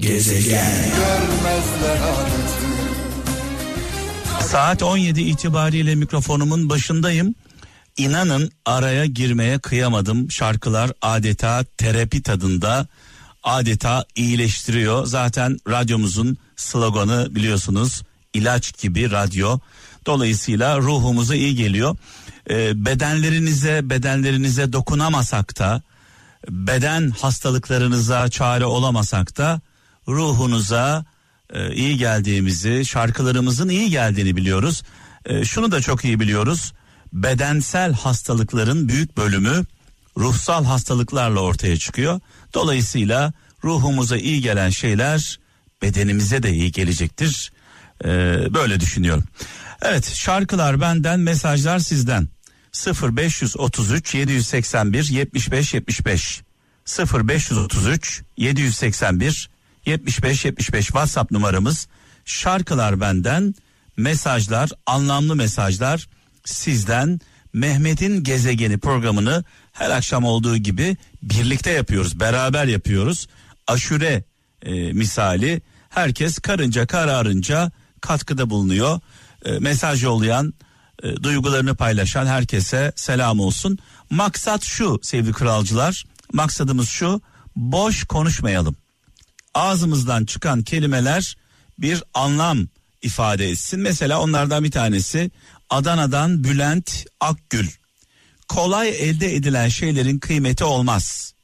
Gezegen. Saat 17 itibariyle mikrofonumun başındayım. İnanın araya girmeye kıyamadım. Şarkılar adeta terapi tadında, adeta iyileştiriyor. Zaten radyomuzun sloganı biliyorsunuz ilaç gibi radyo. Dolayısıyla ruhumuza iyi geliyor. Ee, bedenlerinize bedenlerinize dokunamasak da beden hastalıklarınıza çare olamasak da ruhunuza e, iyi geldiğimizi, şarkılarımızın iyi geldiğini biliyoruz. E, şunu da çok iyi biliyoruz. Bedensel hastalıkların büyük bölümü ruhsal hastalıklarla ortaya çıkıyor. Dolayısıyla ruhumuza iyi gelen şeyler bedenimize de iyi gelecektir. E, böyle düşünüyorum. Evet şarkılar benden mesajlar sizden 0533 781 75 75 0533 781 75 75 WhatsApp numaramız. Şarkılar benden mesajlar anlamlı mesajlar sizden. Mehmet'in gezegeni programını her akşam olduğu gibi birlikte yapıyoruz beraber yapıyoruz. Aşure e, misali. Herkes karınca kararınca katkıda bulunuyor. E, mesaj yollayan e, duygularını paylaşan herkese selam olsun. Maksat şu sevgili kralcılar maksadımız şu boş konuşmayalım ağzımızdan çıkan kelimeler bir anlam ifade etsin. Mesela onlardan bir tanesi Adana'dan Bülent Akgül. Kolay elde edilen şeylerin kıymeti olmaz.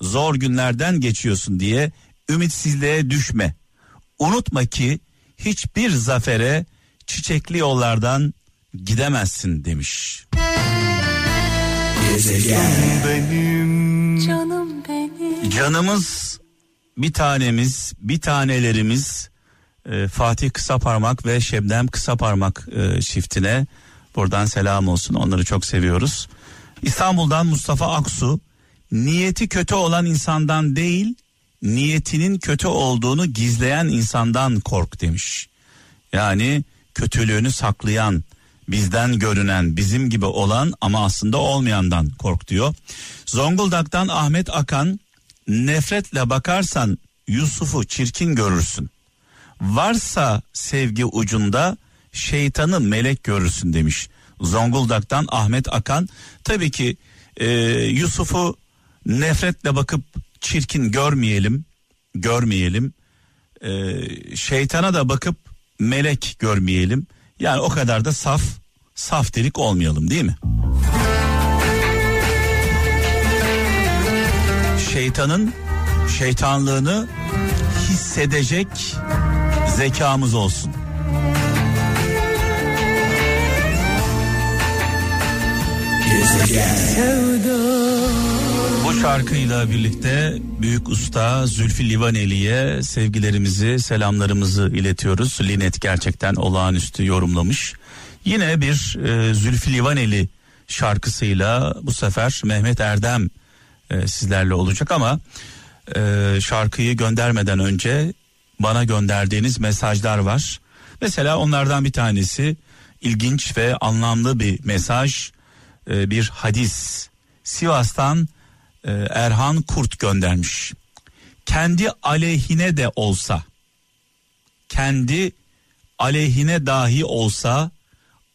Zor günlerden geçiyorsun diye ümitsizliğe düşme. Unutma ki hiçbir zafere çiçekli yollardan gidemezsin demiş. Gezegen. Benim. Canım benim. Canımız bir tanemiz, bir tanelerimiz e, Fatih Kısaparmak ve Şebnem Kısaparmak e, çiftine buradan selam olsun. Onları çok seviyoruz. İstanbul'dan Mustafa Aksu niyeti kötü olan insandan değil, niyetinin kötü olduğunu gizleyen insandan kork demiş. Yani kötülüğünü saklayan, bizden görünen, bizim gibi olan ama aslında olmayandan kork diyor. Zonguldak'tan Ahmet Akan nefretle bakarsan Yusuf'u çirkin görürsün. Varsa sevgi ucunda şeytanı melek görürsün demiş. Zonguldak'tan Ahmet Akan. Tabii ki e, Yusuf'u nefretle bakıp çirkin görmeyelim, görmeyelim. E, şeytana da bakıp melek görmeyelim. Yani o kadar da saf, saf delik olmayalım değil mi? Şeytanın şeytanlığını hissedecek zekamız olsun. Bu şarkıyla birlikte büyük usta Zülfü Livaneli'ye sevgilerimizi, selamlarımızı iletiyoruz. Linet gerçekten olağanüstü yorumlamış. Yine bir e, Zülfü Livaneli şarkısıyla bu sefer Mehmet Erdem e, sizlerle olacak ama e, şarkıyı göndermeden önce bana gönderdiğiniz mesajlar var. Mesela onlardan bir tanesi ilginç ve anlamlı bir mesaj, e, bir hadis. Sivas'tan e, Erhan Kurt göndermiş. Kendi aleyhine de olsa, kendi aleyhine dahi olsa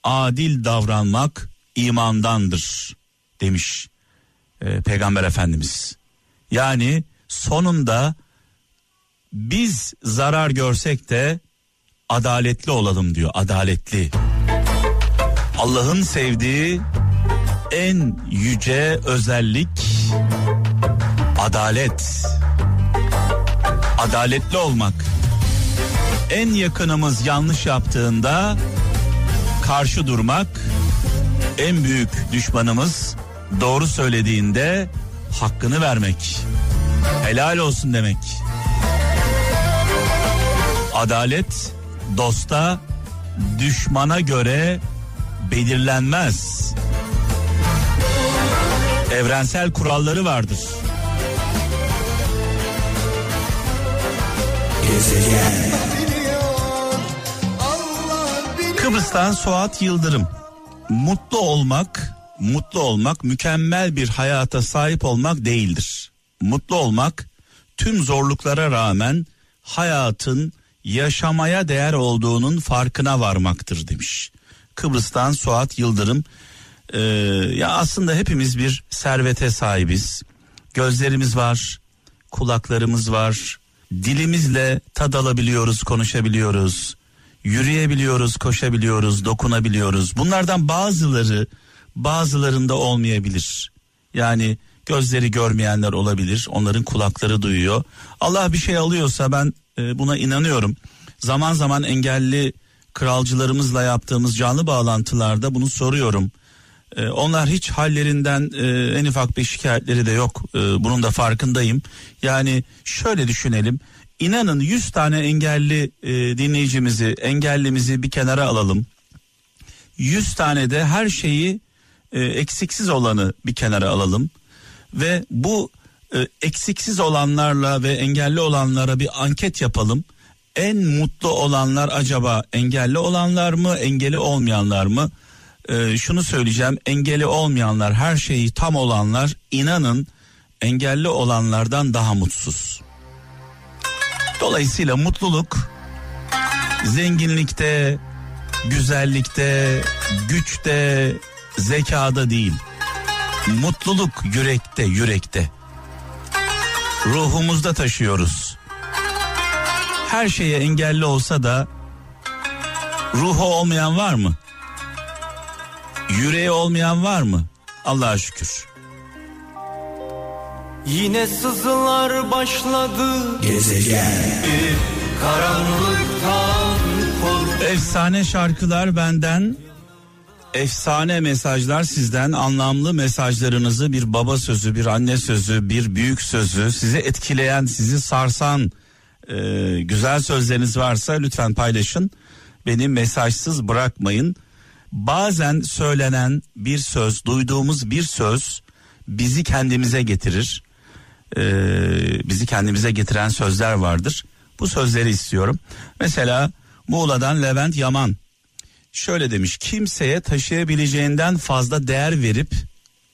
adil davranmak imandandır demiş e, Peygamber Efendimiz. Yani sonunda biz zarar görsek de adaletli olalım diyor. Adaletli. Allah'ın sevdiği en yüce özellik adalet. Adaletli olmak. En yakınımız yanlış yaptığında karşı durmak. En büyük düşmanımız doğru söylediğinde hakkını vermek. Helal olsun demek. Adalet dosta düşmana göre belirlenmez. Evrensel kuralları vardır. Kıbrıs'tan Suat Yıldırım. Mutlu olmak mutlu olmak mükemmel bir hayata sahip olmak değildir. Mutlu olmak tüm zorluklara rağmen hayatın yaşamaya değer olduğunun farkına varmaktır demiş. Kıbrıs'tan Suat Yıldırım. Ee, ya aslında hepimiz bir servete sahibiz. Gözlerimiz var, kulaklarımız var, dilimizle tad alabiliyoruz, konuşabiliyoruz, yürüyebiliyoruz, koşabiliyoruz, dokunabiliyoruz. Bunlardan bazıları bazılarında olmayabilir. Yani gözleri görmeyenler olabilir, onların kulakları duyuyor. Allah bir şey alıyorsa ben e, buna inanıyorum. Zaman zaman engelli kralcılarımızla yaptığımız canlı bağlantılarda bunu soruyorum. E, onlar hiç hallerinden e, en ufak bir şikayetleri de yok. Bunun da farkındayım. Yani şöyle düşünelim. İnanın 100 tane engelli dinleyicimizi, engellimizi bir kenara alalım. 100 tane de her şeyi e, eksiksiz olanı bir kenara alalım. Ve bu e, eksiksiz olanlarla ve engelli olanlara bir anket yapalım. En mutlu olanlar acaba engelli olanlar mı, engeli olmayanlar mı? Ee, şunu söyleyeceğim, engeli olmayanlar, her şeyi tam olanlar, inanın engelli olanlardan daha mutsuz. Dolayısıyla mutluluk zenginlikte, güzellikte, güçte, zekada değil. Mutluluk yürekte, yürekte ruhumuzda taşıyoruz. Her şeye engelli olsa da ruhu olmayan var mı? Yüreği olmayan var mı? Allah'a şükür. Yine sızılar başladı. Gezegen. Karanlıktan Efsane şarkılar benden efsane mesajlar sizden anlamlı mesajlarınızı bir baba sözü bir anne sözü bir büyük sözü sizi etkileyen sizi sarsan e, güzel sözleriniz varsa lütfen paylaşın. Beni mesajsız bırakmayın. Bazen söylenen bir söz duyduğumuz bir söz bizi kendimize getirir. E, bizi kendimize getiren sözler vardır. Bu sözleri istiyorum. Mesela Muğla'dan Levent Yaman şöyle demiş kimseye taşıyabileceğinden fazla değer verip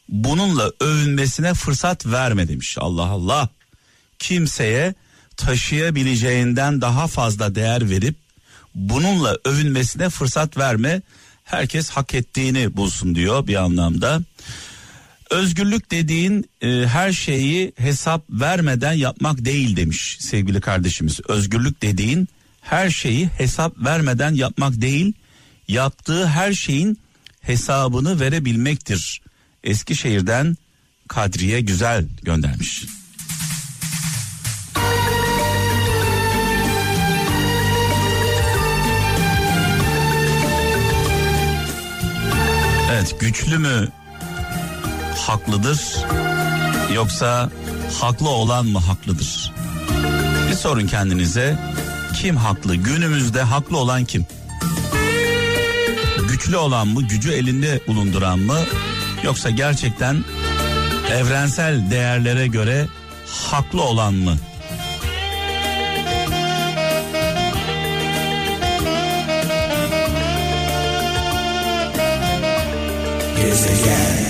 bununla övünmesine fırsat verme demiş. Allah Allah. Kimseye taşıyabileceğinden daha fazla değer verip bununla övünmesine fırsat verme herkes hak ettiğini bulsun diyor bir anlamda. Özgürlük dediğin e, her şeyi hesap vermeden yapmak değil demiş sevgili kardeşimiz. Özgürlük dediğin her şeyi hesap vermeden yapmak değil yaptığı her şeyin hesabını verebilmektir. Eskişehir'den Kadriye Güzel göndermiş. Evet güçlü mü haklıdır yoksa haklı olan mı haklıdır? Bir sorun kendinize kim haklı günümüzde haklı olan kim? Güçlü olan mı, gücü elinde bulunduran mı yoksa gerçekten evrensel değerlere göre haklı olan mı? Gezegen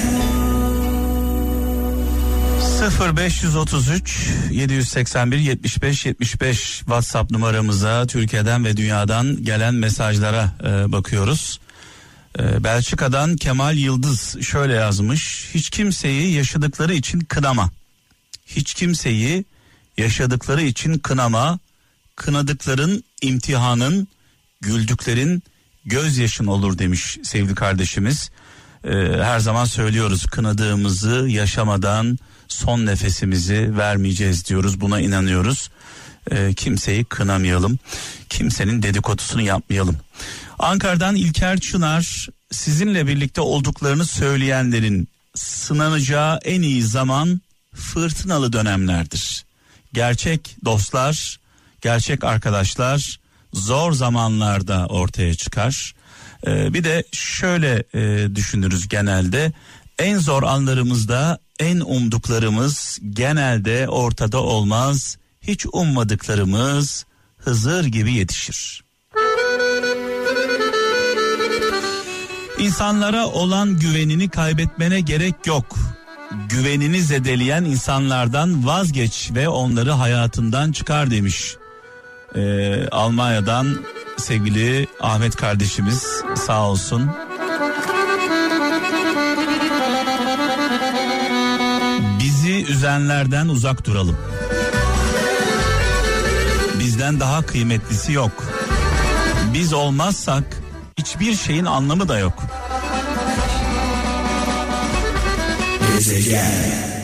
0533 781 75 75 WhatsApp numaramıza Türkiye'den ve dünyadan gelen mesajlara e, bakıyoruz. Ee, Belçika'dan Kemal Yıldız şöyle yazmış. Hiç kimseyi yaşadıkları için kınama. Hiç kimseyi yaşadıkları için kınama. Kınadıkların imtihanın, güldüklerin gözyaşın olur demiş sevgili kardeşimiz. Ee, her zaman söylüyoruz kınadığımızı yaşamadan son nefesimizi vermeyeceğiz diyoruz. Buna inanıyoruz. Ee, kimseyi kınamayalım. Kimsenin dedikodusunu yapmayalım. Ankara'dan İlker Çınar sizinle birlikte olduklarını söyleyenlerin sınanacağı en iyi zaman fırtınalı dönemlerdir. Gerçek dostlar, gerçek arkadaşlar zor zamanlarda ortaya çıkar. Ee, bir de şöyle e, düşünürüz genelde en zor anlarımızda en umduklarımız genelde ortada olmaz. Hiç ummadıklarımız Hızır gibi yetişir. İnsanlara olan güvenini kaybetmene gerek yok. Güvenini zedeleyen insanlardan vazgeç ve onları hayatından çıkar demiş. Ee, Almanya'dan sevgili Ahmet kardeşimiz sağ olsun. Bizi üzenlerden uzak duralım. Bizden daha kıymetlisi yok. Biz olmazsak hiçbir şeyin anlamı da yok. Gezegen